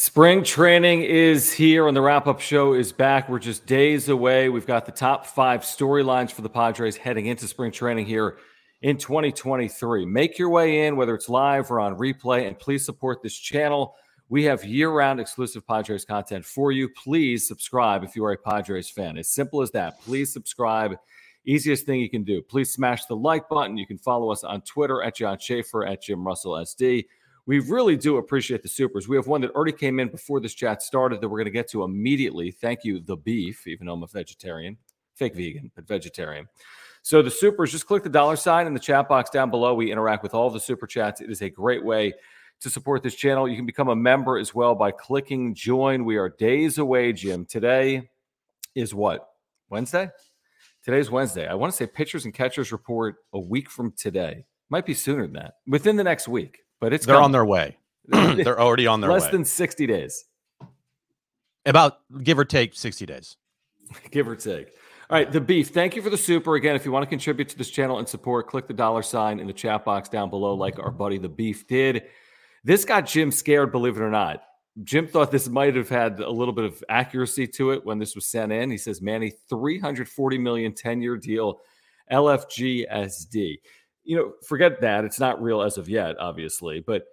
Spring training is here and the wrap up show is back. We're just days away. We've got the top five storylines for the Padres heading into spring training here in 2023. Make your way in, whether it's live or on replay, and please support this channel. We have year round exclusive Padres content for you. Please subscribe if you are a Padres fan. As simple as that. Please subscribe. Easiest thing you can do. Please smash the like button. You can follow us on Twitter at John Schaefer, at Jim Russell SD. We really do appreciate the supers. We have one that already came in before this chat started that we're going to get to immediately. Thank you, the beef, even though I'm a vegetarian, fake vegan, but vegetarian. So the supers, just click the dollar sign in the chat box down below. We interact with all the super chats. It is a great way to support this channel. You can become a member as well by clicking join. We are days away, Jim. Today is what? Wednesday? Today's Wednesday. I want to say pitchers and catchers report a week from today. Might be sooner than that. Within the next week but it's they're coming. on their way. they're already on their less way. than 60 days. About give or take 60 days. give or take. All right, the beef. Thank you for the super. Again, if you want to contribute to this channel and support, click the dollar sign in the chat box down below, like our buddy the beef did. This got Jim scared, believe it or not. Jim thought this might have had a little bit of accuracy to it when this was sent in. He says, Manny, 340 million 10 year deal, LFGSD you know, forget that. It's not real as of yet, obviously. But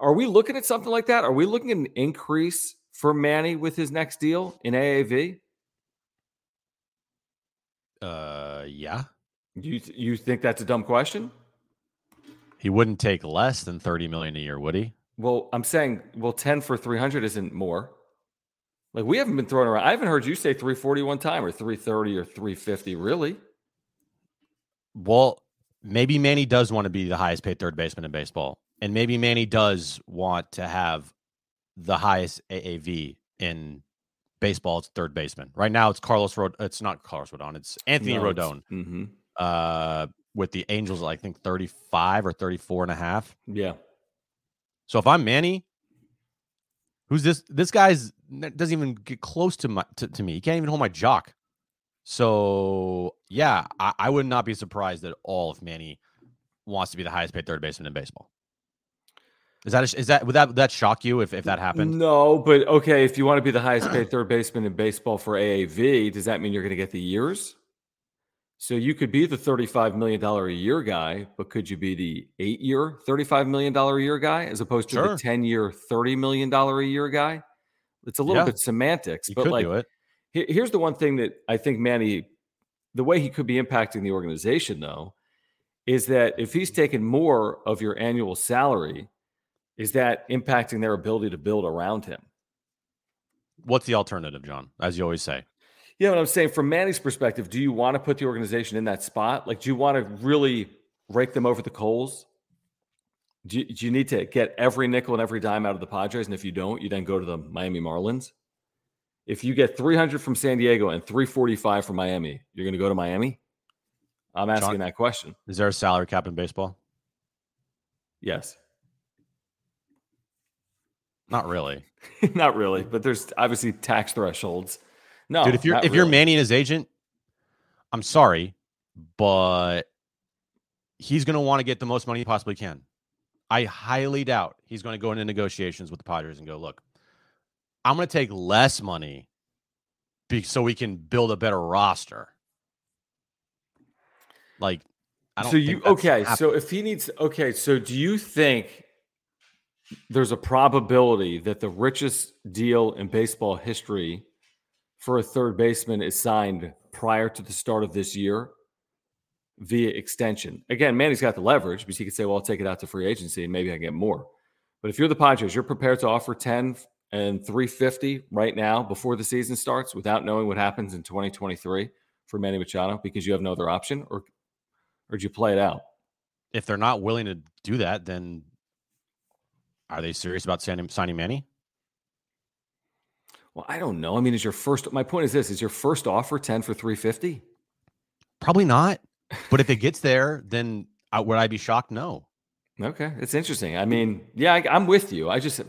are we looking at something like that? Are we looking at an increase for Manny with his next deal in AAV? Uh, yeah. You you think that's a dumb question? He wouldn't take less than 30 million a year, would he? Well, I'm saying, well, 10 for 300 isn't more. Like we haven't been throwing around. I haven't heard you say three forty one time or 330 or 350, really. Well, maybe Manny does want to be the highest paid third baseman in baseball. And maybe Manny does want to have the highest AAV in baseball's third baseman. Right now it's Carlos Rod it's not Carlos Rodon, it's Anthony no, Rodon. Mm-hmm. Uh with the Angels I think 35 or 34 and a half. Yeah. So if I'm Manny, who's this this guy's doesn't even get close to my to, to me. He can't even hold my jock. So yeah, I, I, would not be surprised at all if Manny wants to be the highest paid third baseman in baseball. Is that a, is that would that would that shock you if, if that happened? No, but okay, if you want to be the highest paid third baseman in baseball for AAV, does that mean you're going to get the years? So you could be the $35 million a year guy, but could you be the eight year, $35 million a year guy as opposed to sure. the 10 year, $30 million a year guy? It's a little yeah. bit semantics, you but like, Here's the one thing that I think Manny, the way he could be impacting the organization, though, is that if he's taking more of your annual salary, is that impacting their ability to build around him? What's the alternative, John? As you always say. Yeah, what I'm saying from Manny's perspective, do you want to put the organization in that spot? Like, do you want to really rake them over the coals? Do you, do you need to get every nickel and every dime out of the Padres? And if you don't, you then go to the Miami Marlins? If you get 300 from San Diego and 345 from Miami, you're going to go to Miami? I'm asking John, that question. Is there a salary cap in baseball? Yes. Not really. not really, but there's obviously tax thresholds. No, dude. If you're if really. you're Manny and his agent, I'm sorry, but he's going to want to get the most money he possibly can. I highly doubt he's going to go into negotiations with the Padres and go, look, I'm going to take less money be, so we can build a better roster. Like, I don't. So you okay? Happening. So if he needs, okay. So do you think there's a probability that the richest deal in baseball history for a third baseman is signed prior to the start of this year via extension? Again, Manny's got the leverage because he could say, "Well, I'll take it out to free agency and maybe I get more." But if you're the Padres, you're prepared to offer 10 and 350 right now before the season starts without knowing what happens in 2023 for Manny Machado because you have no other option or or do you play it out? If they're not willing to do that, then are they serious about signing, signing Manny? Well, I don't know. I mean, is your first my point is this is your first offer 10 for 350? Probably not. But if it gets there, then I, would I be shocked? No. Okay. It's interesting. I mean, yeah, I, am with you. I just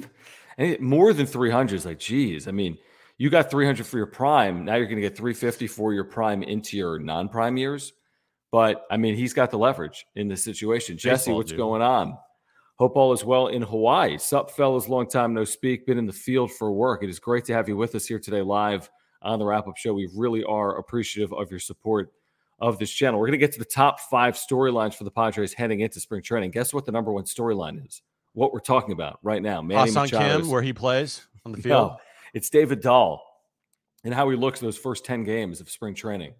more than 300 is like, geez. I mean, you got 300 for your prime. Now you're going to get 350 for your prime into your non prime years. But I mean, he's got the leverage in this situation. Baseball, Jesse, what's dude. going on? Hope all is well in Hawaii. Sup, fellas, long time no speak. Been in the field for work. It is great to have you with us here today live on the wrap up show. We really are appreciative of your support of this channel. We're going to get to the top five storylines for the Padres heading into spring training. Guess what the number one storyline is? What we're talking about right now. Manny Ha-Seong Kim, where he plays on the field. No, it's David Dahl and how he looks in those first 10 games of spring training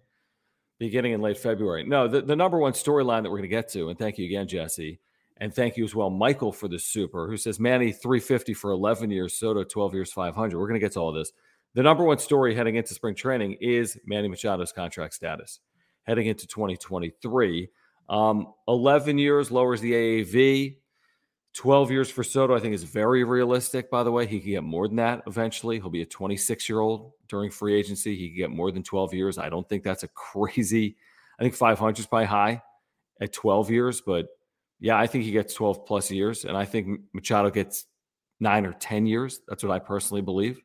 beginning in late February. No, the, the number one storyline that we're going to get to, and thank you again, Jesse. And thank you as well, Michael, for the super, who says Manny 350 for 11 years, Soto 12 years, 500. We're going to get to all this. The number one story heading into spring training is Manny Machado's contract status heading into 2023. Um, 11 years lowers the AAV. 12 years for Soto, I think, is very realistic, by the way. He can get more than that eventually. He'll be a 26 year old during free agency. He can get more than 12 years. I don't think that's a crazy, I think 500 is probably high at 12 years, but yeah, I think he gets 12 plus years. And I think Machado gets nine or 10 years. That's what I personally believe.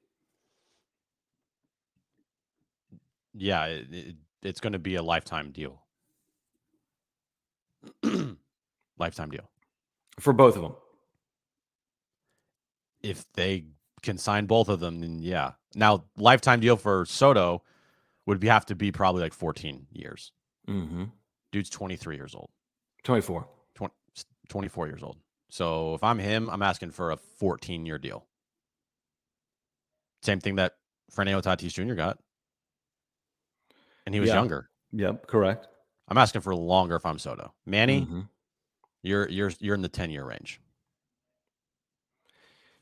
Yeah, it, it, it's going to be a lifetime deal. lifetime deal for both of them. If they can sign both of them, then yeah. Now, lifetime deal for Soto would be, have to be probably like 14 years. Mm-hmm. Dude's 23 years old. 24. 20, 24 years old. So if I'm him, I'm asking for a 14 year deal. Same thing that Fernando Tatis Jr. got. And he was yeah. younger. Yep, correct. I'm asking for longer if I'm Soto. Manny, mm-hmm. You're you're you're in the 10 year range.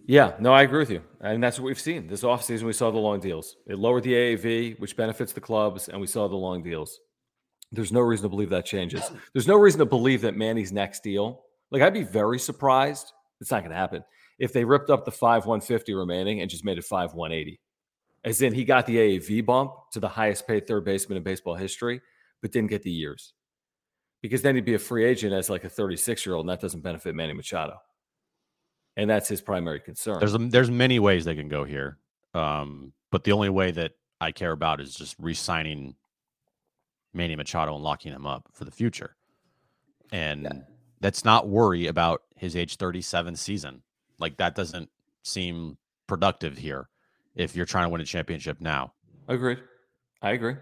Yeah, no, I agree with you. And that's what we've seen. This offseason, we saw the long deals. It lowered the AAV, which benefits the clubs, and we saw the long deals. There's no reason to believe that changes. There's no reason to believe that Manny's next deal, like I'd be very surprised. It's not going to happen if they ripped up the 5 150 remaining and just made it 5 180. As in, he got the AAV bump to the highest paid third baseman in baseball history, but didn't get the years because then he'd be a free agent as like a 36 year old, and that doesn't benefit Manny Machado. And that's his primary concern. There's a, there's many ways they can go here, um, but the only way that I care about is just re-signing Manny Machado and locking him up for the future. And yeah. that's not worry about his age 37 season. Like that doesn't seem productive here if you're trying to win a championship now. Agreed. I agree.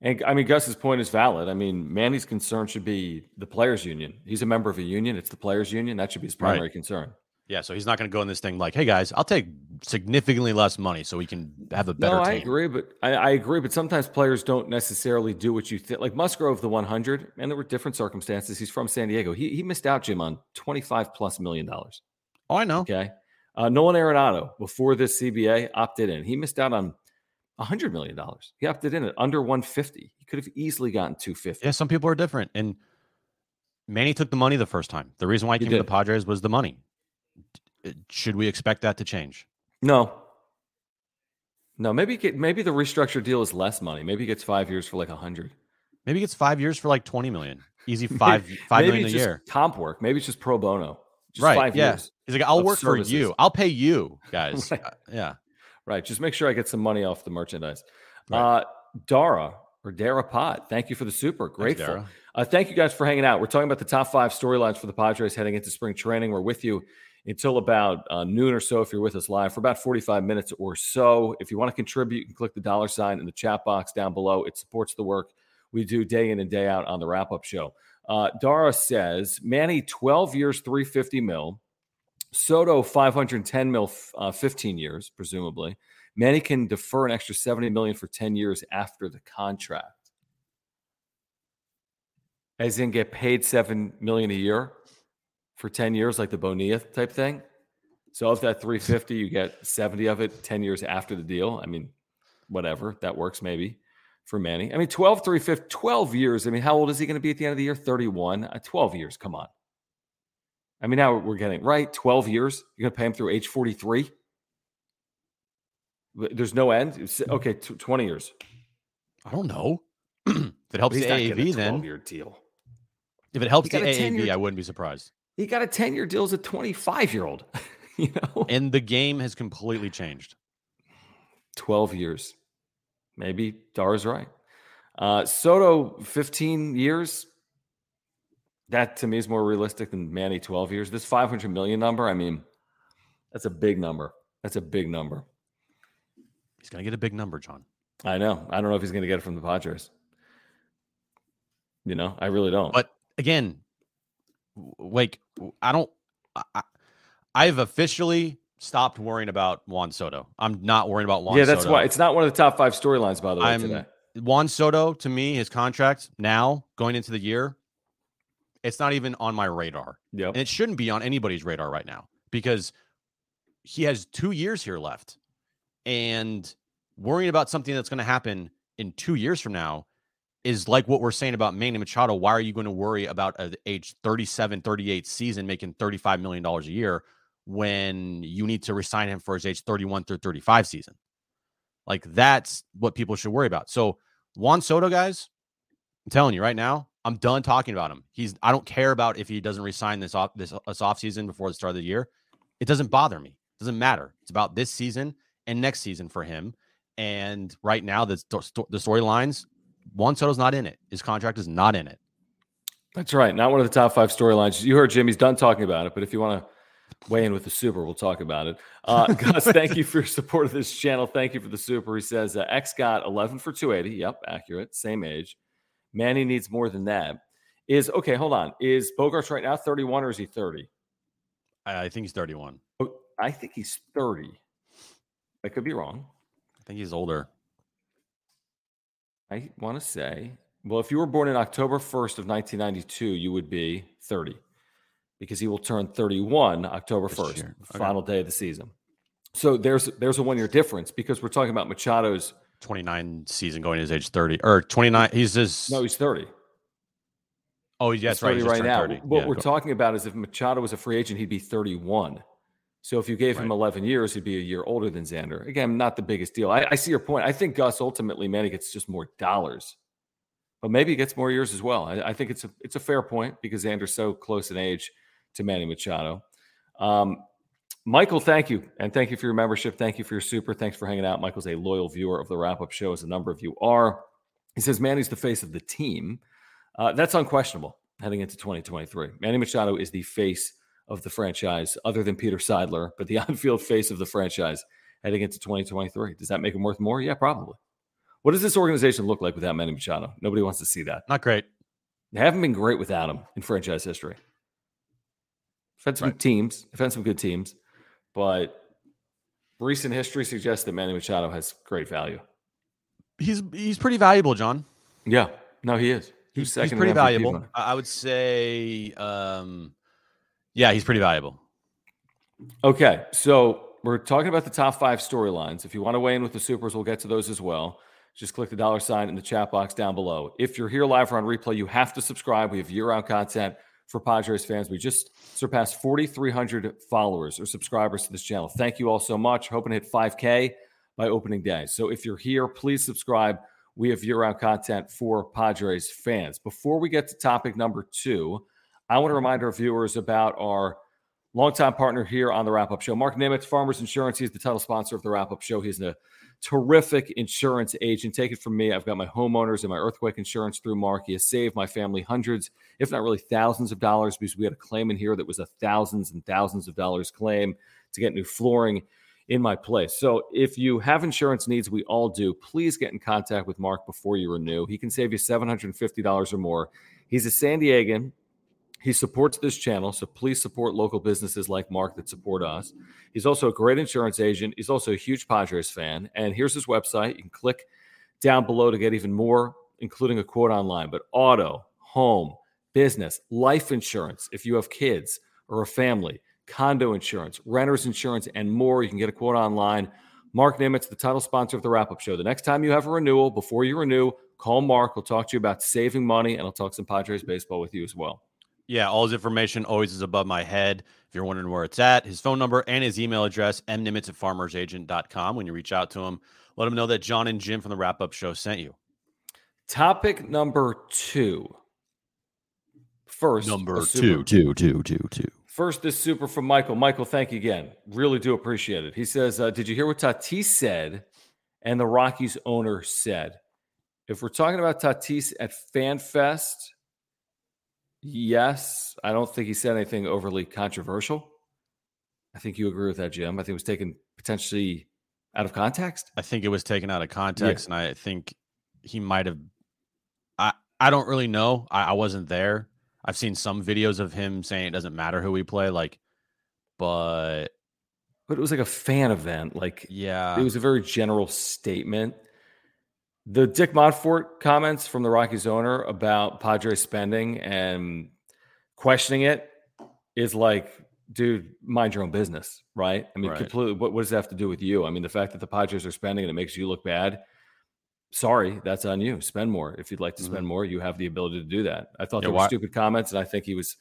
And I mean, Gus's point is valid. I mean, Manny's concern should be the players' union. He's a member of a union. It's the players' union. That should be his primary right. concern. Yeah, so he's not going to go in this thing like, "Hey guys, I'll take significantly less money so we can have a better." No, I agree, but I, I, agree, but sometimes players don't necessarily do what you think. Like Musgrove, the 100, and there were different circumstances. He's from San Diego. He he missed out, Jim, on 25 plus million dollars. Oh, I know. Okay, uh, Nolan Arenado before this CBA opted in. He missed out on $100 million. He opted in at under 150. He could have easily gotten 250. Yeah, some people are different. And Manny took the money the first time. The reason why he, he came did. to the Padres was the money. Should we expect that to change? No. No, maybe get, maybe the restructured deal is less money. Maybe he gets five years for like a hundred. Maybe he gets five years for like 20 million. Easy five five million a year. Comp work. Maybe it's just pro bono. Just right. yeah. He's like, I'll work services. for you. I'll pay you guys. right. uh, yeah. Right. Just make sure I get some money off the merchandise. Right. Uh, Dara or Dara Pot, thank you for the super. Grateful. Thanks, uh, thank you guys for hanging out. We're talking about the top five storylines for the Padres heading into spring training. We're with you until about uh, noon or so if you're with us live for about 45 minutes or so. If you want to contribute, you can click the dollar sign in the chat box down below. It supports the work we do day in and day out on the wrap up show. Uh, Dara says Manny, 12 years, 350 mil. Soto, 510 mil, uh, 15 years, presumably. Manny can defer an extra 70 million for 10 years after the contract. As in get paid 7 million a year for 10 years, like the Bonilla type thing. So of that 350, you get 70 of it 10 years after the deal. I mean, whatever. That works maybe for Manny. I mean, 12, 350, 12 years. I mean, how old is he going to be at the end of the year? 31. Uh, 12 years. Come on. I mean, now we're getting right. 12 years. You're going to pay him through age 43. There's no end. Okay, t- 20 years. I don't know. if it helps the AAV, then year deal. If it helps the AAV, I wouldn't be surprised. He got a 10 year deal as a 25 year old. you know, and the game has completely changed. 12 years. Maybe Dar's right. Uh, Soto, 15 years. That to me is more realistic than Manny, 12 years. This 500 million number, I mean, that's a big number. That's a big number. He's going to get a big number, John. I know. I don't know if he's going to get it from the Padres. You know, I really don't. But again, like, I don't, I, I've officially stopped worrying about Juan Soto. I'm not worrying about Juan Soto. Yeah, that's Soto. why it's not one of the top five storylines, by the way, I'm, today. Juan Soto, to me, his contract now going into the year, it's not even on my radar. Yep. And it shouldn't be on anybody's radar right now because he has two years here left. And worrying about something that's going to happen in two years from now is like what we're saying about Manny Machado. Why are you going to worry about an age 37, 38 season making $35 million a year when you need to resign him for his age 31 through 35 season? Like that's what people should worry about. So Juan Soto, guys, I'm telling you right now, I'm done talking about him. He's I don't care about if he doesn't resign this off this, this off season before the start of the year. It doesn't bother me. It doesn't matter. It's about this season and next season for him. And right now, the the storylines, Juan Soto's not in it. His contract is not in it. That's right. Not one of the top five storylines. You heard Jimmy's done talking about it, but if you want to weigh in with the super. We'll talk about it. Uh, Gus, thank you for your support of this channel. Thank you for the super. He says uh, X got 11 for 280. Yep, accurate. Same age. Manny needs more than that. Is okay. Hold on. Is Bogaerts right now 31 or is he 30? I, think he's 31. Oh, I think he's 30. I could be wrong. I think he's older. I want to say, well, if you were born in October 1st of 1992, you would be 30 because he will turn 31 October 1st, okay. final day of the season. So there's there's a one year difference because we're talking about Machado's 29 season going to his age 30 or 29. He's his no, he's 30. Oh, yeah, that's right. He's right now. 30. What yeah, we're talking about is if Machado was a free agent, he'd be 31. So if you gave right. him 11 years, he'd be a year older than Xander. Again, not the biggest deal. I, I see your point. I think Gus ultimately, man, he gets just more dollars, but maybe he gets more years as well. I, I think it's a it's a fair point because Xander's so close in age to Manny Machado. Um, Michael, thank you. And thank you for your membership. Thank you for your super. Thanks for hanging out. Michael's a loyal viewer of the wrap up show, as a number of you are. He says Manny's the face of the team. Uh, that's unquestionable heading into 2023. Manny Machado is the face of the franchise, other than Peter Seidler, but the on field face of the franchise heading into 2023. Does that make him worth more? Yeah, probably. What does this organization look like without Manny Machado? Nobody wants to see that. Not great. They haven't been great without him in franchise history. They've had some right. teams. They've had some good teams, but recent history suggests that Manny Machado has great value. He's he's pretty valuable, John. Yeah, no, he is. He's, he's pretty valuable. I would say, um, yeah, he's pretty valuable. Okay, so we're talking about the top five storylines. If you want to weigh in with the supers, we'll get to those as well. Just click the dollar sign in the chat box down below. If you're here live or on replay, you have to subscribe. We have year-round content for Padres fans. We just surpassed 4,300 followers or subscribers to this channel. Thank you all so much. Hoping to hit 5K by opening day. So if you're here, please subscribe. We have year round content for Padres fans. Before we get to topic number two, I want to remind our viewers about our longtime partner here on the Wrap Up Show. Mark Nimitz, Farmers Insurance. He's the title sponsor of the Wrap Up Show. He's a terrific insurance agent. Take it from me. I've got my homeowners and my earthquake insurance through Mark. He has saved my family hundreds, if not really thousands of dollars, because we had a claim in here that was a thousands and thousands of dollars claim to get new flooring in my place. So if you have insurance needs, we all do, please get in contact with Mark before you renew. He can save you $750 or more. He's a San Diegan. He supports this channel, so please support local businesses like Mark that support us. He's also a great insurance agent. He's also a huge Padres fan. And here's his website. You can click down below to get even more, including a quote online. But auto, home, business, life insurance, if you have kids or a family, condo insurance, renter's insurance, and more, you can get a quote online. Mark Nimitz, the title sponsor of the wrap up show. The next time you have a renewal, before you renew, call Mark. We'll talk to you about saving money and I'll talk some Padres baseball with you as well. Yeah, all his information always is above my head. If you're wondering where it's at, his phone number and his email address, mnimitz at farmersagent.com. When you reach out to him, let him know that John and Jim from the wrap up show sent you. Topic number two. First, number two, two, two, two, two. First, this super from Michael. Michael, thank you again. Really do appreciate it. He says, uh, Did you hear what Tatis said and the Rockies owner said? If we're talking about Tatis at FanFest, Yes, I don't think he said anything overly controversial. I think you agree with that, Jim. I think it was taken potentially out of context. I think it was taken out of context, yeah. and I think he might have. I I don't really know. I, I wasn't there. I've seen some videos of him saying it doesn't matter who we play, like, but but it was like a fan event. Like, yeah, it was a very general statement. The Dick Monfort comments from the Rockies owner about Padres spending and questioning it is like, dude, mind your own business, right? I mean, right. completely. What, what does that have to do with you? I mean, the fact that the Padres are spending and it makes you look bad. Sorry, that's on you. Spend more. If you'd like to spend mm-hmm. more, you have the ability to do that. I thought yeah, they were why- stupid comments, and I think he was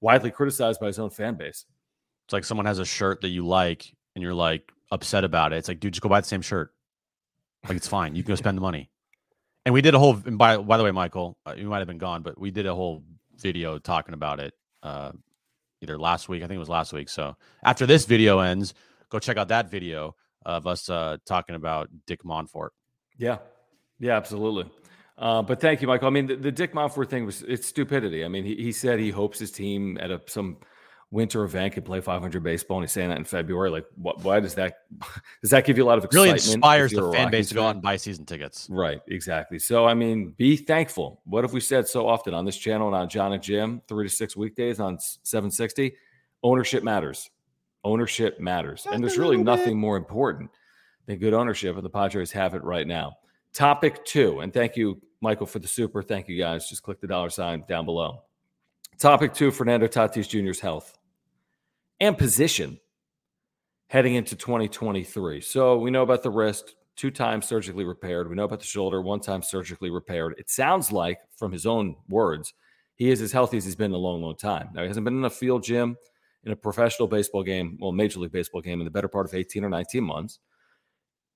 widely criticized by his own fan base. It's like someone has a shirt that you like, and you're like upset about it. It's like, dude, just go buy the same shirt. Like it's fine. You can go spend the money. And we did a whole. by by the way, Michael, uh, you might have been gone, but we did a whole video talking about it. Uh, either last week, I think it was last week. So after this video ends, go check out that video of us uh, talking about Dick Monfort. Yeah, yeah, absolutely. Uh, but thank you, Michael. I mean, the, the Dick Monfort thing was it's stupidity. I mean, he, he said he hopes his team at a, some winter event could play 500 baseball, and he's saying that in February. Like, what, why does that does that give you a lot of excitement? Really inspires the fan base to go out and buy season tickets. Right, exactly. So, I mean, be thankful. What have we said so often on this channel and on John and Jim, three to six weekdays on 760? Ownership matters. Ownership matters, and there's really nothing more important than good ownership, and the Padres have it right now. Topic two, and thank you, Michael, for the super. Thank you, guys. Just click the dollar sign down below. Topic two Fernando Tatis Jr.'s health and position heading into 2023. So we know about the wrist, two times surgically repaired. We know about the shoulder, one time surgically repaired. It sounds like, from his own words, he is as healthy as he's been in a long, long time. Now, he hasn't been in a field gym in a professional baseball game, well, Major League Baseball game in the better part of 18 or 19 months.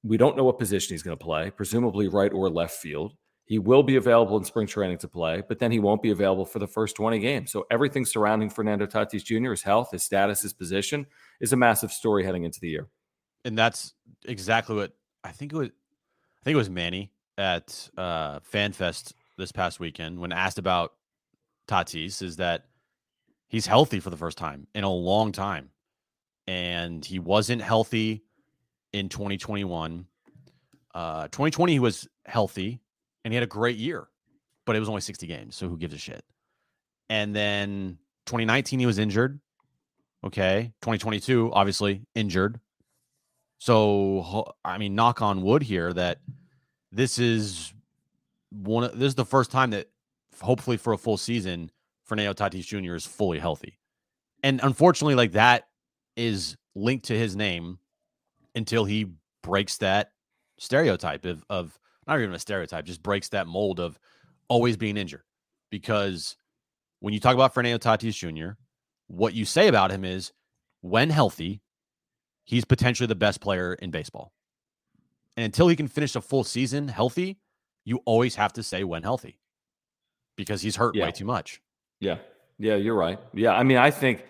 We don't know what position he's going to play, presumably right or left field. He will be available in spring training to play, but then he won't be available for the first 20 games. So everything surrounding Fernando Tatis Jr., his health, his status, his position, is a massive story heading into the year. And that's exactly what I think it was. I think it was Manny at uh, FanFest this past weekend when asked about Tatis is that he's healthy for the first time in a long time, and he wasn't healthy in 2021. Uh, 2020 he was healthy and he had a great year, but it was only 60 games. So who gives a shit? And then 2019, he was injured. Okay. 2022, obviously injured. So, I mean, knock on wood here that this is one of, this is the first time that hopefully for a full season, Fernando Tatis Jr. is fully healthy. And unfortunately, like that is linked to his name until he breaks that stereotype of, of not even a stereotype, just breaks that mold of always being injured. Because when you talk about Fernando Tatis Jr., what you say about him is when healthy, he's potentially the best player in baseball. And until he can finish a full season healthy, you always have to say when healthy because he's hurt yeah. way too much. Yeah. Yeah, you're right. Yeah. I mean, I think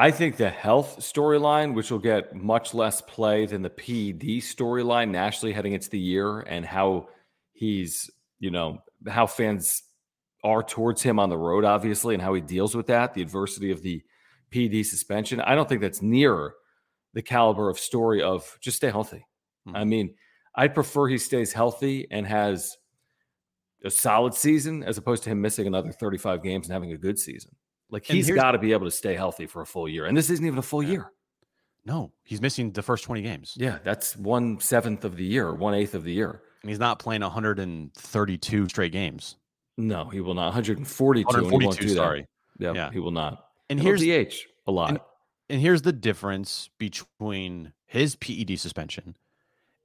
I think the health storyline, which will get much less play than the PED storyline nationally heading into the year, and how he's, you know, how fans are towards him on the road, obviously, and how he deals with that, the adversity of the PED suspension. I don't think that's near the caliber of story of just stay healthy. Mm-hmm. I mean, I'd prefer he stays healthy and has a solid season as opposed to him missing another 35 games and having a good season. Like he's got to be able to stay healthy for a full year. And this isn't even a full yeah. year. No, he's missing the first 20 games. Yeah, that's one seventh of the year, one eighth of the year. And he's not playing 132 straight games. No, he will not. 142. 142 sorry. Yeah, yeah, he will not. And He'll here's DH a lot. And, and here's the difference between his PED suspension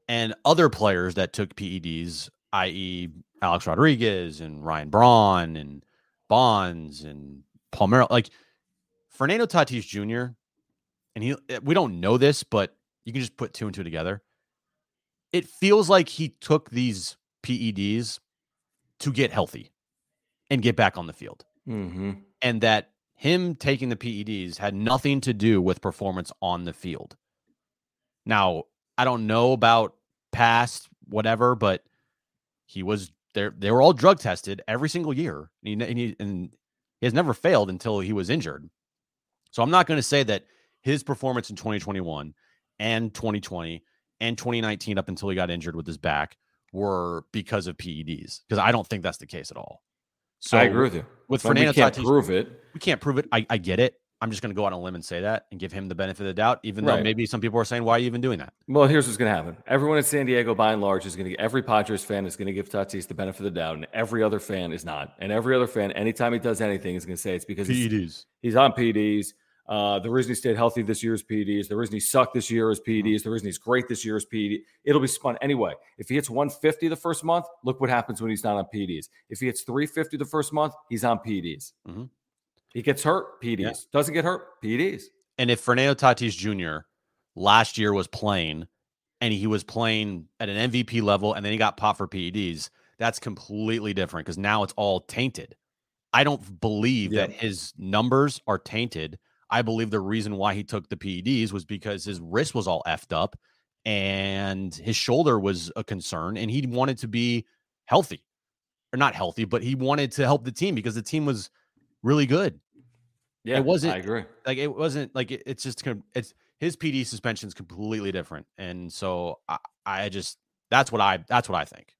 and other players that took PEDs, i.e., Alex Rodriguez and Ryan Braun and Bonds and Palmeiro. Like Fernando Tatis Jr. And he, eh, we don't know this, but you can just put two and two together. It feels like he took these PEDs to get healthy and get back on the field. Mm-hmm. And that him taking the PEDs had nothing to do with performance on the field. Now, I don't know about past whatever, but he was there. They were all drug tested every single year, and he, and he, and he has never failed until he was injured. So I'm not going to say that his performance in 2021 and 2020 and 2019 up until he got injured with his back were because of PEDs because I don't think that's the case at all. So I agree with you. With Fernando we can't Tatis, prove it. We can't prove it. I, I get it. I'm just going to go on a limb and say that and give him the benefit of the doubt, even right. though maybe some people are saying, "Why are you even doing that?" Well, here's what's going to happen. Everyone in San Diego, by and large, is going to get every Padres fan is going to give Tatis the benefit of the doubt, and every other fan is not. And every other fan, anytime he does anything, is going to say it's because PEDs. He's, he's on PEDs. Uh, the reason he stayed healthy this year is PEDs. The reason he sucked this year is PEDs. Mm-hmm. The reason he's great this year is PED. It'll be spun anyway. If he hits 150 the first month, look what happens when he's not on PEDs. If he hits 350 the first month, he's on PEDs. Mm-hmm. He gets hurt, PEDs. Yeah. Doesn't get hurt, PEDs. And if Fernando Tatis Jr. last year was playing and he was playing at an MVP level and then he got popped for PEDs, that's completely different because now it's all tainted. I don't believe yeah. that his numbers are tainted I believe the reason why he took the PEDs was because his wrist was all effed up and his shoulder was a concern and he wanted to be healthy or not healthy, but he wanted to help the team because the team was really good. Yeah, it wasn't. I agree. Like it wasn't like it, it's just it's his PD suspension is completely different, and so I, I just that's what I that's what I think.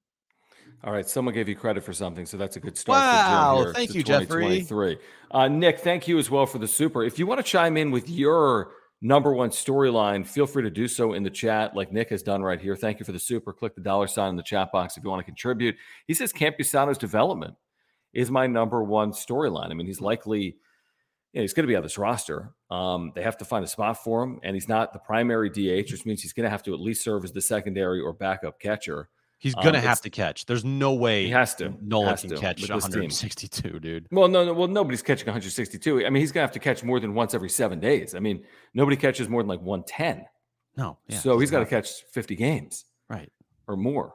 All right, someone gave you credit for something, so that's a good start. Wow, thank you, Jeffrey. Uh, Nick, thank you as well for the super. If you want to chime in with your number one storyline, feel free to do so in the chat, like Nick has done right here. Thank you for the super. Click the dollar sign in the chat box if you want to contribute. He says Campusano's development is my number one storyline. I mean, he's likely. You know, he's going to be on this roster. Um, they have to find a spot for him, and he's not the primary DH, which means he's going to have to at least serve as the secondary or backup catcher. He's gonna um, have to catch. There's no way he has to. Nola has can to catch 162, dude. Well, no, no, well, nobody's catching 162. I mean, he's gonna have to catch more than once every seven days. I mean, nobody catches more than like 110. No, yeah, so he's got to catch 50 games, right, or more.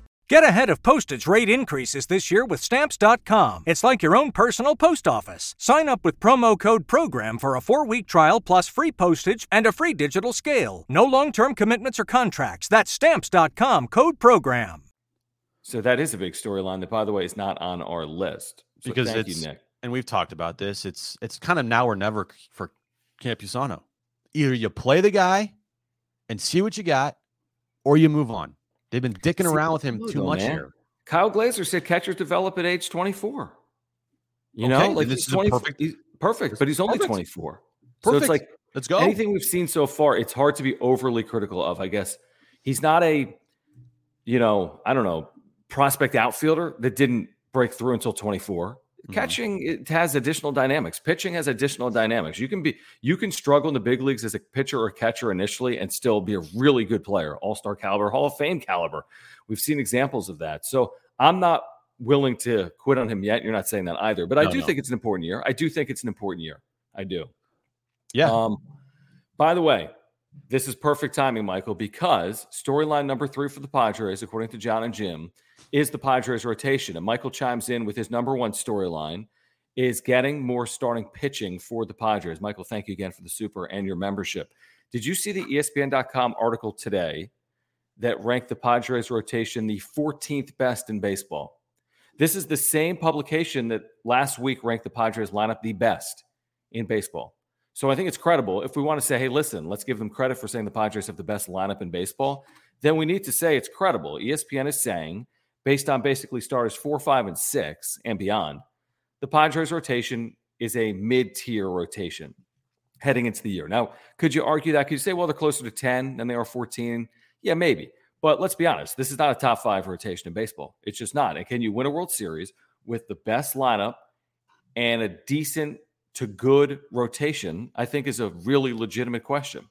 Get ahead of postage rate increases this year with Stamps.com. It's like your own personal post office. Sign up with promo code PROGRAM for a four week trial plus free postage and a free digital scale. No long term commitments or contracts. That's Stamps.com code PROGRAM. So that is a big storyline that, by the way, is not on our list. So because it's, you, Nick. And we've talked about this. It's it's kind of now or never for Campusano. Either you play the guy and see what you got, or you move on. They've been dicking See, around with him too though, much man. here. Kyle Glaser said catchers develop at age 24. You know, like this he's is 20 perfect- he's perfect, but he's only Perfect. 24. So it's like Let's go. anything we've seen so far, it's hard to be overly critical of. I guess he's not a, you know, I don't know, prospect outfielder that didn't break through until 24. Mhm. Catching it has additional dynamics. Pitching has additional dynamics. You can be you can struggle in the big leagues as a pitcher or catcher initially and still be a really good player, all-star caliber, Hall of Fame caliber. We've seen examples of that. So I'm not willing to quit on him yet. You're not saying that either, but I No, do no. think it's an important year. I do think it's an important year. I do. Yeah. Um, by the way, this is perfect timing, Michael, because storyline number three for the Padres, according to John and Jim, is the Padres rotation. And Michael chimes in with his number one storyline is getting more starting pitching for the Padres. Michael, thank you again for the super and your membership. Did you see the ESPN.com article today that ranked the Padres rotation the 14th best in baseball? This is the same publication that last week ranked the Padres lineup the best in baseball. So I think it's credible. If we want to say, hey, listen, let's give them credit for saying the Padres have the best lineup in baseball, then we need to say it's credible. ESPN is saying, based on basically starters four, five, and six and beyond, the Padres rotation is a mid tier rotation heading into the year. Now, could you argue that? Could you say, well, they're closer to 10 than they are 14? Yeah, maybe. But let's be honest, this is not a top five rotation in baseball. It's just not. And can you win a World Series with the best lineup and a decent to good rotation? I think is a really legitimate question.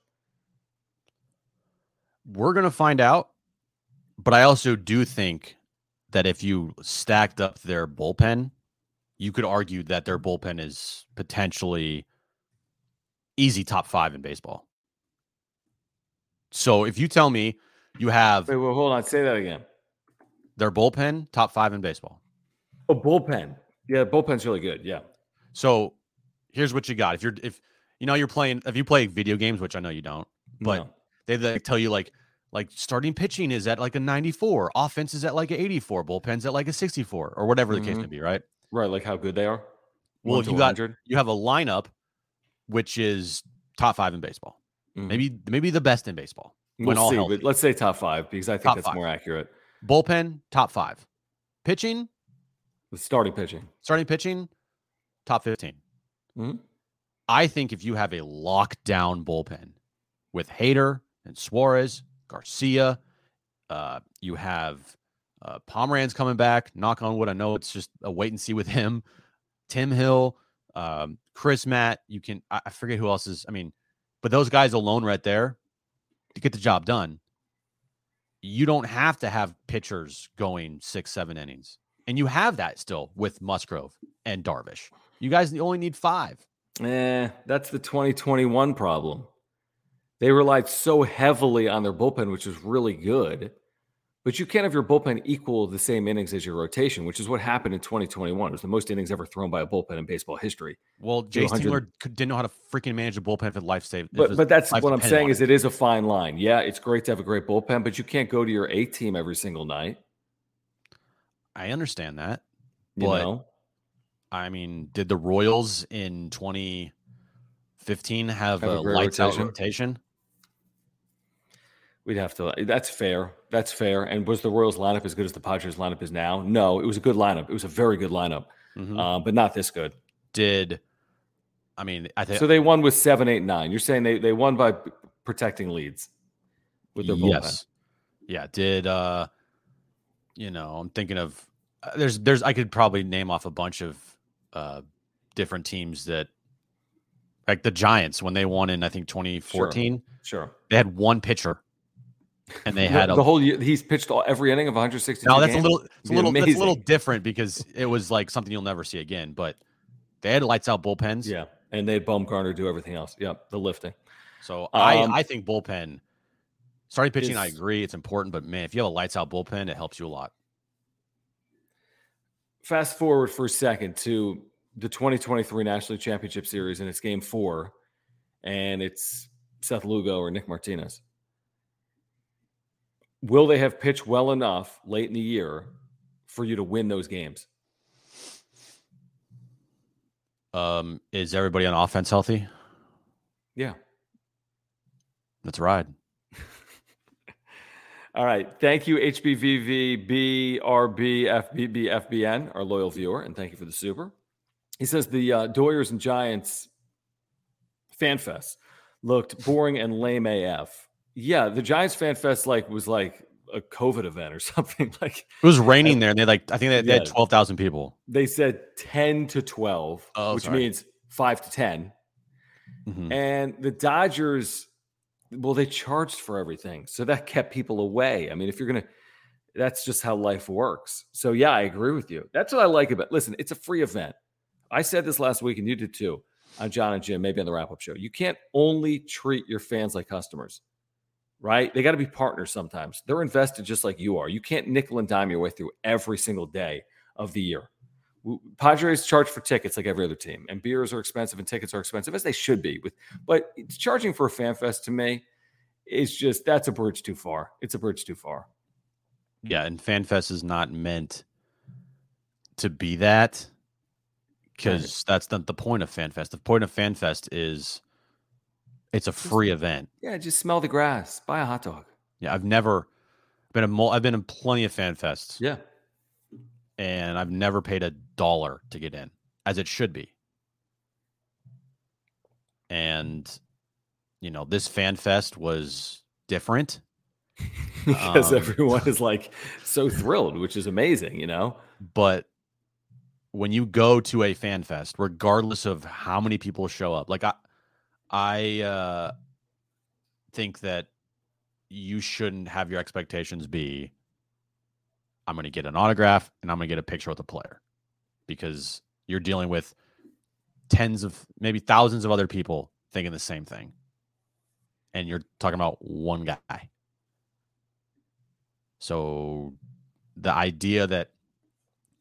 We're gonna find out, but I also do think that if you stacked up their bullpen, you could argue that their bullpen is potentially easy top five in baseball. So if you tell me you have Wait, hold on. Say that again. their bullpen top five in baseball, A bullpen. Yeah, bullpen's really good. Yeah. so here's what you got. If you're if you know you're playing if you play video games, which I know you don't, but No. they like tell you like like starting pitching is at like a 94, offense is at like an 84, bullpen's at like a 64, or whatever the case Mhm. may be, right? right, like how good they are. Well, if you got you have a lineup which is top five in baseball, Mhm. maybe maybe the best in baseball. we'll when all see, healthy. but let's say top five because I think Top that's five. more accurate. Bullpen top five, pitching With starting pitching. starting pitching top 15. Mhm. I think if you have a lockdown bullpen with Hader and Suarez, Garcia, uh, you have uh, Pomeranz coming back. Knock on wood. I know it's just a wait and see with him. Tim Hill, um, Crismatt. You can I, I forget who else is. I mean, but those guys alone right there to get the job done. You don't have to have pitchers going six, seven innings, and you have that still with Musgrove and Darvish. You guys only need five. Eh, that's the 2021 problem. They relied so heavily on their bullpen, which was really good. But you can't have your bullpen equal the same innings as your rotation, which is what happened in 2021. It was the most innings ever thrown by a bullpen in baseball history. Well, Do Jayce 100 Tingler didn't know how to freaking manage a bullpen if it life saved. if But but that's what I'm saying is it is a fine line. Yeah, it's great to have a great bullpen, but you can't go to your A team every single night. I understand that. You But- know, I mean, did the Royals in 2015 have, Have a a, lights rotation? out rotation? We'd have to. That's fair. That's fair. And was the Royals lineup as good as the Padres lineup is now? No, it was a good lineup. It was a very good lineup, Mhm. uh, but not this good. Did I mean? I think So they won with seven, eight, nine. You're saying they they won by protecting leads with their bullpen. yes, yeah. Did uh, you know? I'm thinking of uh, there's there's I could probably name off a bunch of uh different teams that like the Giants when they won in I think 2014. Sure. They had one pitcher, and they The- had a the whole year. He's pitched all, every inning of 160 No, that's a little it's a little that's a little different because it was like something you'll never see again. But they had lights out bullpens. Yeah, and they had Bumgarner do everything else. yeah the lifting. So I Um, I think bullpen starting pitching, I agree, it's important, but man, if you have a lights out bullpen, it helps you a lot. Fast forward for a second to the 2023 National League Championship Series, and it's Game Four, and it's Seth Lugo or Nick Martinez. Will they have pitched well enough late in the year for you to win those games? Um, is everybody on offense healthy? Yeah. Let's ride. All right. Thank you, HBVV, BRB, FBB, FBN, our loyal viewer, and thank you for the super. He says the uh, Doyers and Giants fan fest looked boring and lame AF. Yeah, the Giants fan fest like was like a COVID event or something. Like it was raining there, and they like I think they, they had Yeah. twelve thousand people. they said ten to twelve, Oh, which sorry. means five to ten. Mhm. And the Dodgers, well, they charged for everything. So that kept people away. I mean, if you're going to, that's just how life works. So, yeah, I agree with you. That's what I like about Listen, it's a free event. I said this last week, and you did too, on John and Jim, maybe on the wrap up show. You can't only treat your fans like customers, right? They got to be partners sometimes. They're invested just like you are. You can't nickel and dime your way through every single day of the year. Padres charge for tickets like every other team, and beers are expensive and tickets are expensive as they should be. With but charging for a fan fest to me is just that's a bridge too far. It's a bridge too far. Yeah, and FanFest is not meant to be that because that's not the point of FanFest. The point of FanFest is it's a free event. Yeah, just smell the grass, buy a hot dog. Yeah, I've never been a mul- I've been in plenty of fan fests. Yeah, and I've never paid a dollar to get in, as it should be. And you know, this fan fest was different. because Um, everyone is like so thrilled, which is amazing. You know, but when you go to a fan fest regardless of how many people show up like i i uh think that you shouldn't have your expectations be i'm going to get an autograph and i'm going to get a picture with a player because you're dealing with tens of maybe thousands of other people thinking the same thing and you're talking about one guy so the idea that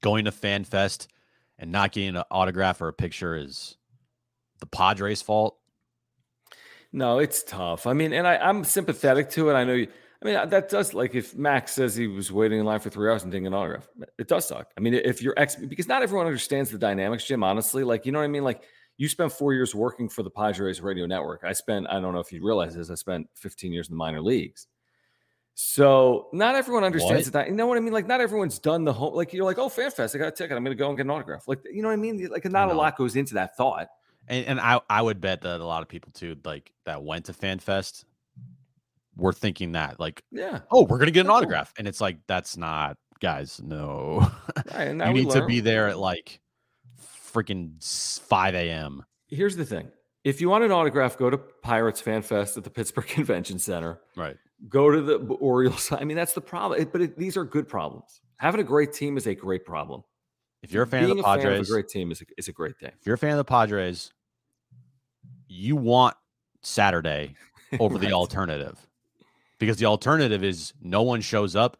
going to fan fest and not getting an autograph or a picture is the Padres' fault. No, it's tough. I mean, and I, I'm sympathetic to it. I know. You, I mean, that does like if Max says he was waiting in line for three hours and didn't get an autograph, it does suck. I mean, if you're ex, because not everyone understands the dynamics, Jim. Honestly, like you know what I mean. Like you spent four years working for the Padres radio network. I spent. I don't know if you realize this. I spent 15 years in the minor leagues. So not everyone understands that. You know what I mean? Like not everyone's done the whole. Like you're like, oh, FanFest, I got a ticket. I'm going to go and get an autograph. Like you know what I mean? Like not a lot goes into that thought. And, and I, I would bet that a lot of people too, like that went to fan fest, were thinking that, like, Yeah. oh, we're gonna get an autograph, and it's like that's not, guys. No, Right, you need to be there at like freaking five a.m. Here's the thing: if you want an autograph, go to Pirates Fan Fest at the Pittsburgh Convention Center. Right. Go to the Orioles. I mean, that's the problem. It- but it, these are good problems. Having a great team is a great problem. If you're a fan Being of the a fan of Padres, a great team is a, is a great thing. if you're a fan of the Padres, you want Saturday over the alternative because the alternative is no one shows up.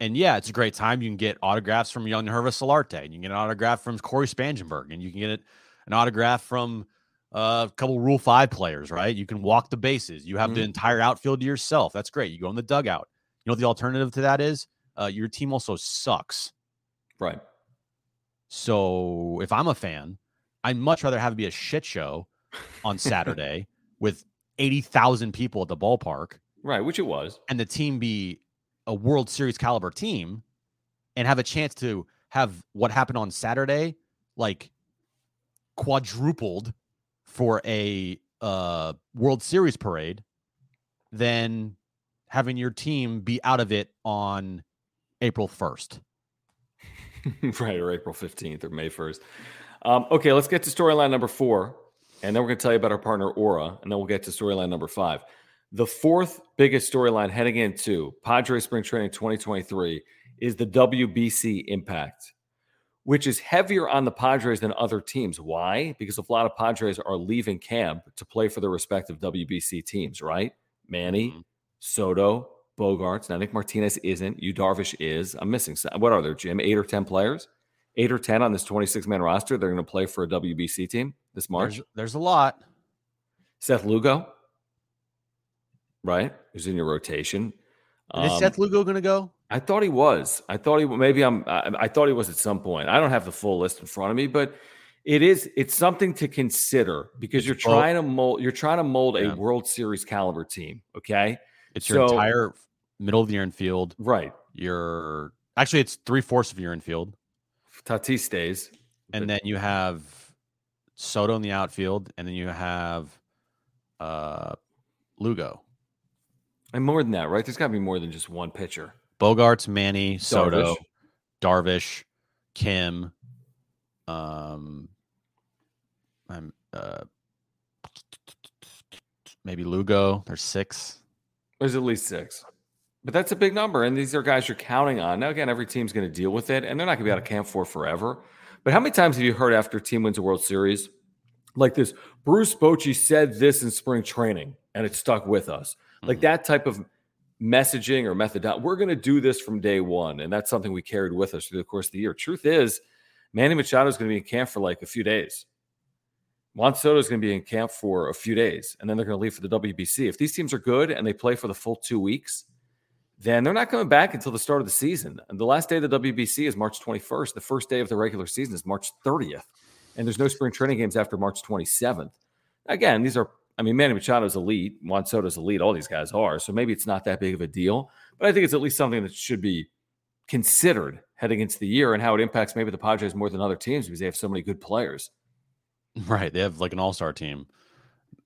And yeah, it's a great time. You can get autographs from Yangervis Solarte, and you can get an autograph from Cory Spangenberg, and you can get an autograph from uh, a couple Rule Five players. Right? You can walk the bases. You have the Mhm. entire outfield to yourself. That's great. You go in the dugout. You know what the alternative to that is? Uh, your team also sucks. Right. So if I'm a fan, I'd much rather have it be a shit show on Saturday with 80,000 people at the ballpark Right. Which it was. and the team be a World Series caliber team and have a chance to have what happened on Saturday like quadrupled for a uh, World Series parade than having your team be out of it on April 1st. right. Or April 15th or May 1st. Um, okay. Let's get to storyline number four. And then we're going to tell you about our partner, Ora. And then we'll get to storyline number five. The fourth biggest storyline heading into Padres Spring Training 2023 is the WBC impact, which is heavier on the Padres than other teams. Why? Because a lot of Padres are leaving camp to play for their respective WBC teams, right? Manny, Mhm. Soto, Bogaerts. Now, Nick Martinez isn't. You Darvish is. I'm missing. some- What are there, Jim? Eight or 10 players? Eight or 10 on this 26 man roster. They're going to play for a WBC team this March. There's, there's a lot. Seth Lugo, right? Who's in your rotation. Is Um, Seth Lugo going to go? I thought he was. I thought he maybe I'm. I, I thought he was at some point. I don't have the full list in front of me, but It is. It's something to consider because you're trying to mold. You're trying to mold yeah. a World Series caliber team. Okay, it's your so, entire middle of the year infield. Right. You're actually it's three fourths of your infield. Tatis stays, and then you have Soto in the outfield, and then you have uh Lugo. And more than that, right? There's got to be more than just one pitcher. Bogaerts, Manny, Soto, Darvish, Darvish Kim, um, I'm uh, maybe Lugo. There's six. There's at least six. But that's a big number. And these are guys you're counting on. Now, again, every team's going to deal with it, and they're not going to be out of camp for forever. But how many times have you heard after a team wins a World Series like this? Bruce Bochy said this in spring training, and it stuck with us. Like mm-hmm. that type of messaging or method. We're going to do this from day one. And that's something we carried with us through the course of the year. Truth is, Manny Machado is going to be in camp for like a few days. Juan Soto is going to be in camp for a few days, and then they're going to leave for the WBC. If these teams are good and they play for the full two weeks, then they're not coming back until the start of the season. And the last day of the WBC is March 21st. The first day of the regular season is March 30th. And there's no spring training games after March 27th. Again, these are, I mean, Manny Machado's elite. Juan Soto's elite. All these guys are. So maybe it's not that big of a deal. But I think it's at least something that should be considered heading into the year and how it impacts maybe the Padres more than other teams because they have so many good players. Right. They have like an all star team.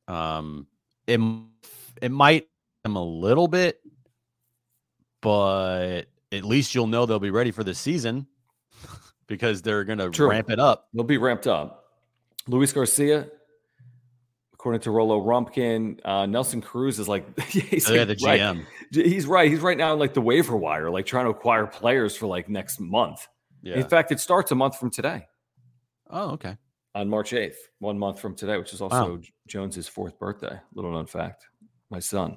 Um, it, it might them a little bit, but at least you'll know they'll be ready for the season because they're going to ramp it up. They'll be ramped up. Luis Garcia, according to Rolo Rumpkin, uh, Nelson Cruz is like he's oh, yeah, the GM. Right. He's right. He's right now in like the waiver wire, like trying to acquire players for like next month. Yeah. In fact, it starts a month from today. Oh, okay. On March 8th, one month from today, which is also wow. Jones's fourth birthday. Little known fact. My son.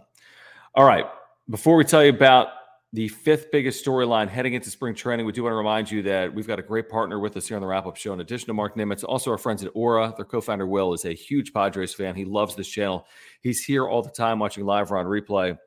All right. Before we tell you about the fifth biggest storyline heading into spring training. We do want to remind you that we've got a great partner with us here on the wrap up show. In addition to Mark Nimitz, also our friends at Ora. Their co founder, Will, is a huge Padres fan. He loves this channel. He's here all the time watching live or on replay.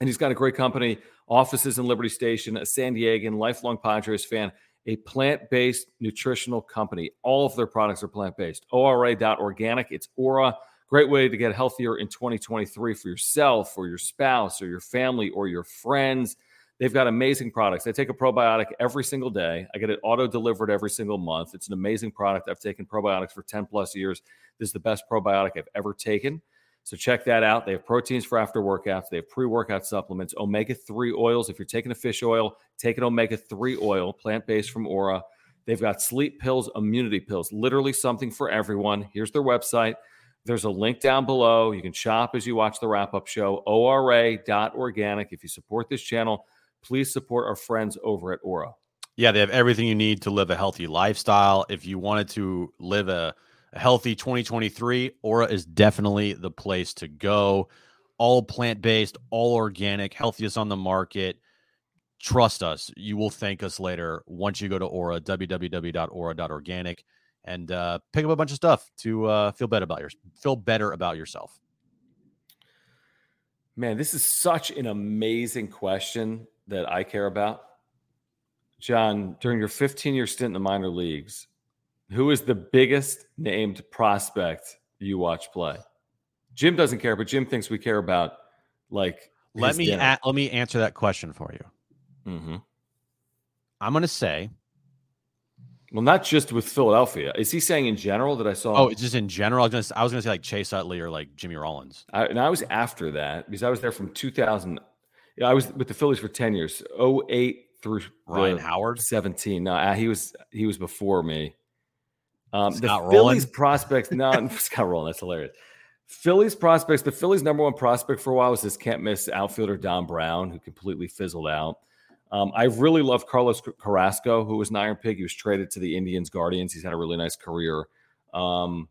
And he's got a great company, offices in Liberty Station, a San Diegan, lifelong Padres fan, a plant based nutritional company. All of their products are plant based. ORA.organic. It's Ora. Great way to get healthier in 2023 for yourself or your spouse or your family or your friends. They've got amazing products. I take a probiotic every single day. I get it auto delivered every single month. It's an amazing product. I've taken probiotics for 10 plus years. This is the best probiotic I've ever taken. So check that out. They have proteins for after workouts. They have pre-workout supplements, omega-3 oils. If you're taking a fish oil, take an omega-3 oil, plant-based from Ora. They've got sleep pills, immunity pills, literally something for everyone. Here's their website. There's a link down below. You can shop as you watch the wrap-up show, ora.organic. If you support this channel, please support our friends over at Ora. Yeah, they have everything you need to live a healthy lifestyle. If you wanted to live a, a healthy 2023, Ora is definitely the place to go. All plant based, all organic, healthiest on the market. Trust us, you will thank us later once you go to Ora, www.ora.organic, and uh, pick up a bunch of stuff to uh, feel better about your feel better about yourself. Man, this is such an amazing question that I care about. Jon, during your 15 year stint in the minor leagues, who is the biggest named prospect you watch play? Jim doesn't care, but Jim thinks we care about like. Let me a- let me answer that question for you. Mm-hmm. I'm going to say. Well, not just with Philadelphia. Is he saying in general that I saw? Oh, it's just in general. I was going to say like Chase Utley or like Jimmy Rollins. I, and I was after that because I was there from 2000 yeah, I was with the Phillies for 10 years, 08 through Ryan Howard, 17. No, he was he was before me. Um, the Phillies rolling. prospects, no, Scott Rolen, that's hilarious. Phillies prospects, the Phillies' number one prospect for a while was this can't miss outfielder Dom Brown, who completely fizzled out. Um, I really love Carlos Carrasco, who was an Iron Pig. He was traded to the Indians Guardians. He's had a really nice career. Um,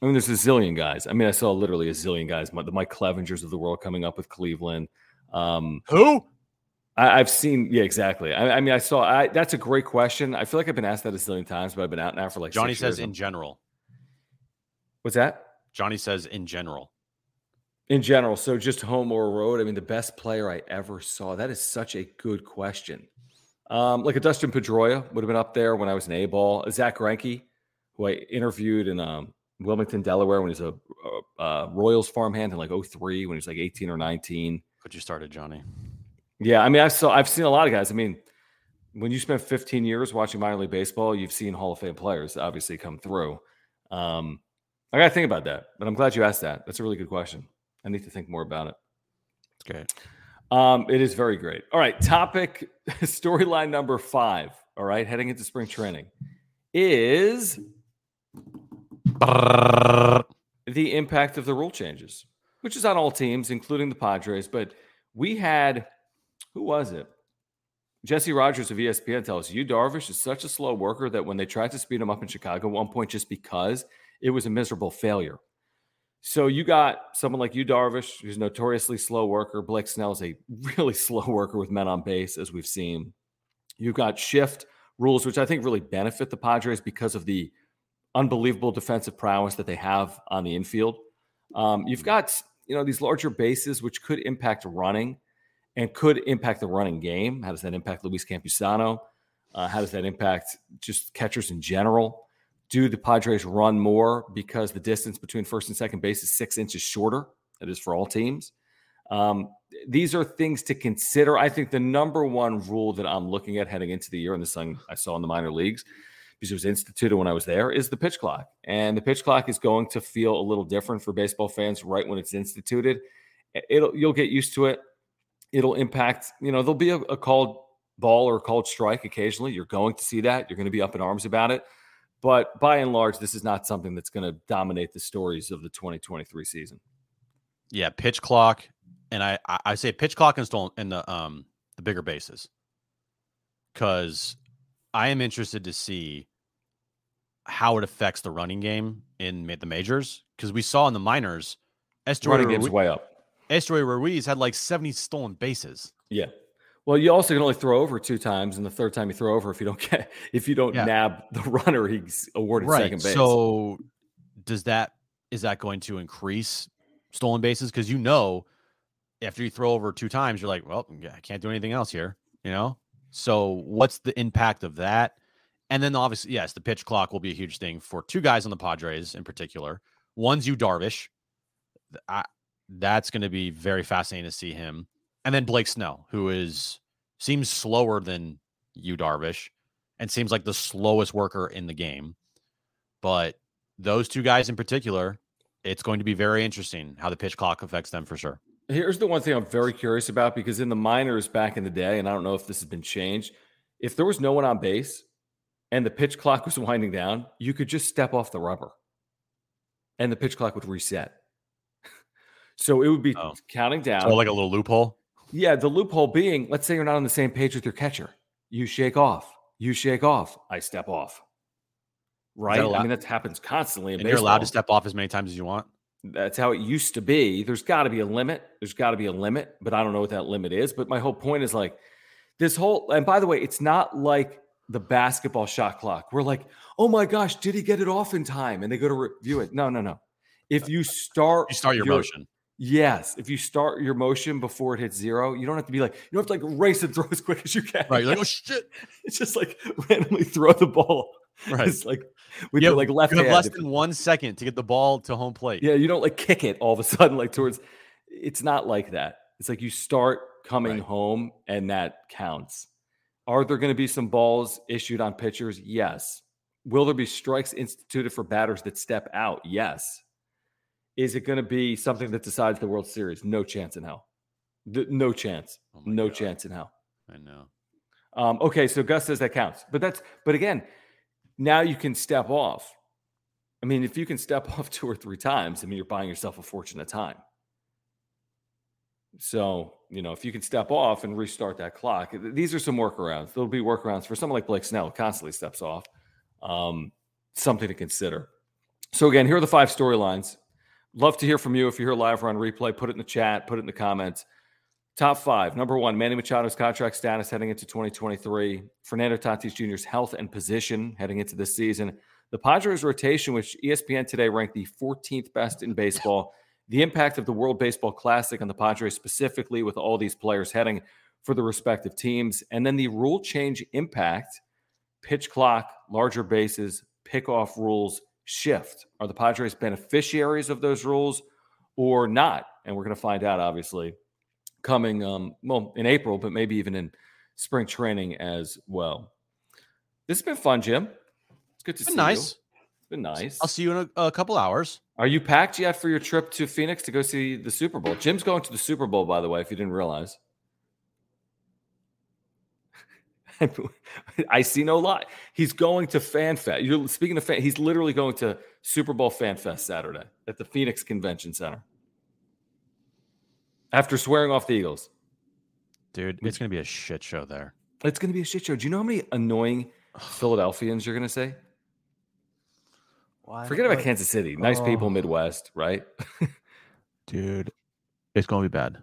I mean, there's a zillion guys. I mean, I saw literally a zillion guys. The Mike Clevingers of the world coming up with Cleveland. Um, Who? I, have seen, yeah, exactly. I, I, mean, I saw. I, that's a great question. I feel like I've been asked that a zillion times, but I've been out now for like. Johnny says years. in general. What's that? Johnny says in general. In general, so just home or road. I mean, the best player I ever saw. That is such a good question. Um, like a Dustin Pedroia would have been up there when I was an A ball. Zack Greinke who I interviewed in um, Wilmington, Delaware, when he's a, a, a Royals farmhand in like 03, when he's like 18 or 19. But you started, Johnny. Yeah, I mean, I saw I've seen a lot of guys. I mean, when you spend 15 years watching minor league baseball, you've seen Hall of Fame players obviously come through. Um, I got to think about that, but I'm glad you asked that. That's a really good question. I need to think more about it. It's great. Um, it is very great. All right, topic storyline number five. All right, heading into spring training is the impact of the rule changes, which is on all teams, including the Padres. But we had who was it? Jesse Rogers of ESPN tells us Yu Darvish is such a slow worker that when they tried to speed him up in Chicago at one point, just because it was a miserable failure. So you got someone like Yu Darvish, who's notoriously slow worker. Blake Snell is a really slow worker with men on base, as we've seen. You've got shift rules, which I think really benefit the Padres because of the unbelievable defensive prowess that they have on the infield. Um, you've got you know these larger bases, which could impact running and could impact the running game. How does that impact Luis Campusano? Uh, how does that impact just catchers in general? Do the Padres run more because the distance between first and second base is six inches shorter? That is for all teams. Um, these are things to consider. I think the number one rule that I'm looking at heading into the year, and this thing I saw in the minor leagues because it was instituted when I was there, is the pitch clock. And the pitch clock is going to feel a little different for baseball fans right when it's instituted. It'll you'll get used to it it'll impact, you know, there'll be a, a called ball or a called strike occasionally. You're going to see that. You're going to be up in arms about it. But by and large, this is not something that's going to dominate the stories of the 2023 season. Yeah, pitch clock, and I I say pitch clock stolen in the um the bigger bases, because I am interested to see how it affects the running game in the majors. Because we saw in the minors, Esteury running game's way up. Esteury Ruiz had like 70 stolen bases. Yeah. Well, you also can only throw over two times, and the third time you throw over, if you don't get, if you don't yeah. nab the runner, he's awarded right. second base. So, does that is that going to increase stolen bases? Because you know, after you throw over two times, you're like, well, I can't do anything else here. You know. So, what's the impact of that? And then, obviously, yes, the pitch clock will be a huge thing for two guys on the Padres in particular. One's Yu Darvish. I, that's going to be very fascinating to see him. And then Blake Snell, who is seems slower than Yu Darvish and seems like the slowest worker in the game. But those two guys in particular, it's going to be very interesting how the pitch clock affects them for sure. Here's the one thing I'm very curious about because in the minors back in the day, and I don't know if this has been changed, if there was no one on base and the pitch clock was winding down, you could just step off the rubber and the pitch clock would reset. So it would be oh. counting down. So like a little loophole? Yeah, the loophole being let's say you're not on the same page with your catcher. You shake off. You shake off. I step off. Right? I mean, that happens constantly. and baseball. you're allowed to step off as many times as you want. That's how it used to be. There's got to be a limit. There's got to be a limit, but I don't know what that limit is. But my whole point is like this whole, and by the way, it's not like the basketball shot clock. We're like, oh my gosh, did he get it off in time? And they go to review it. No, no, no. If you start, you start your, your motion. Yes, if you start your motion before it hits zero, you don't have to be like you don't have to like race and throw as quick as you can. Right, you're like oh shit, it's just like randomly throw the ball. Right, it's like with your like left you have hand. less than one second to get the ball to home plate. Yeah, you don't like kick it all of a sudden like towards. It's not like that. It's like you start coming right. home and that counts. Are there going to be some balls issued on pitchers? Yes. Will there be strikes instituted for batters that step out? Yes. Is it going to be something that decides the World Series? No chance in hell. no chance. Oh no God. chance in hell. I know. Um, okay, so Gus says that counts, but that's but again, now you can step off. I mean, if you can step off two or three times, I mean, you're buying yourself a fortune of time. So, you know, if you can step off and restart that clock, these are some workarounds. There'll be workarounds for someone like Blake Snell, constantly steps off. Um, something to consider. So, again, here are the five storylines Love to hear from you. If you're here live or on replay, put it in the chat, put it in the comments. Top five. Number one, Manny Machado's contract status heading into 2023. Fernando Tatis Jr.'s health and position heading into this season. The Padres rotation, which ESPN today ranked the 14th best in baseball. The impact of the World Baseball Classic on the Padres specifically, with all these players heading for the respective teams. And then the rule change impact, pitch clock, larger bases, pickoff rules shift? Are the Padres beneficiaries of those rules or not? And we're going to find out, obviously, coming, um, well, in April, but maybe even in spring training as well. This has been fun, Jim. It's good to see nice. you. It's been nice. I'll see you in a, a couple hours. Are you packed yet for your trip to Phoenix to go see the Super Bowl? Jim's going to the Super Bowl, by the way, if you didn't realize. I see no lie. He's going to Fan Fest. You're speaking of fan, he's literally going to Super Bowl Fan Fest Saturday at the Phoenix Convention Center. After swearing off the Eagles. Dude, it's going to be a shit show there. It's going to be a shit show. Do you know how many annoying Philadelphians you're going to say? Why? Forget about Kansas City. Nice people, Oh. Midwest, right? Dude, it's going to be bad.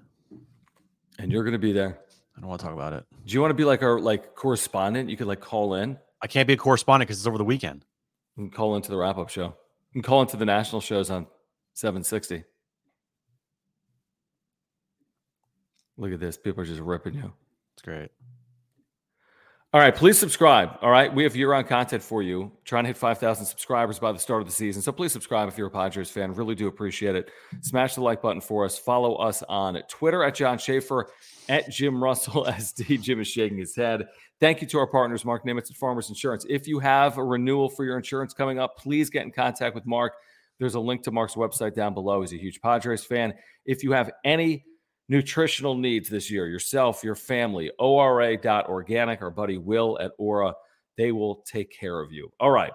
And you're going to be there. I don't want to talk about it. Do you want to be like our like correspondent? You could like call in. I can't be a correspondent because it's over the weekend. You can call into the wrap up show. You can call into the national shows on 760. Look at this. People are just ripping you. It's great. All right, please subscribe. All right, we have year-round content for you. Trying to hit 5,000 subscribers by the start of the season. So please subscribe if you're a Padres fan. Really do appreciate it. Smash the like button for us. Follow us on Twitter at Jon Schaefer, at Jim Russell SD. Jim is shaking his head. Thank you to our partners, Mark Nimitz at Farmers Insurance. If you have a renewal for your insurance coming up, please get in contact with Mark. There's a link to Mark's website down below. He's a huge Padres fan. If you have any nutritional needs this year, yourself, your family, ORA.organic, our buddy Will at Ora, they will take care of you. All right.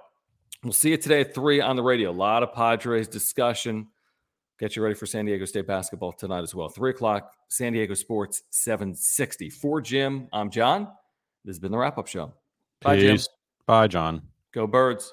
We'll see you today at three on the radio. A lot of Padres discussion. Get you ready for San Diego State basketball tonight as well. Three o'clock, San Diego Sports 760. For Jim, I'm Jon. This has been the wrap up show. Bye, Jim. Bye, Jon. Go Birds.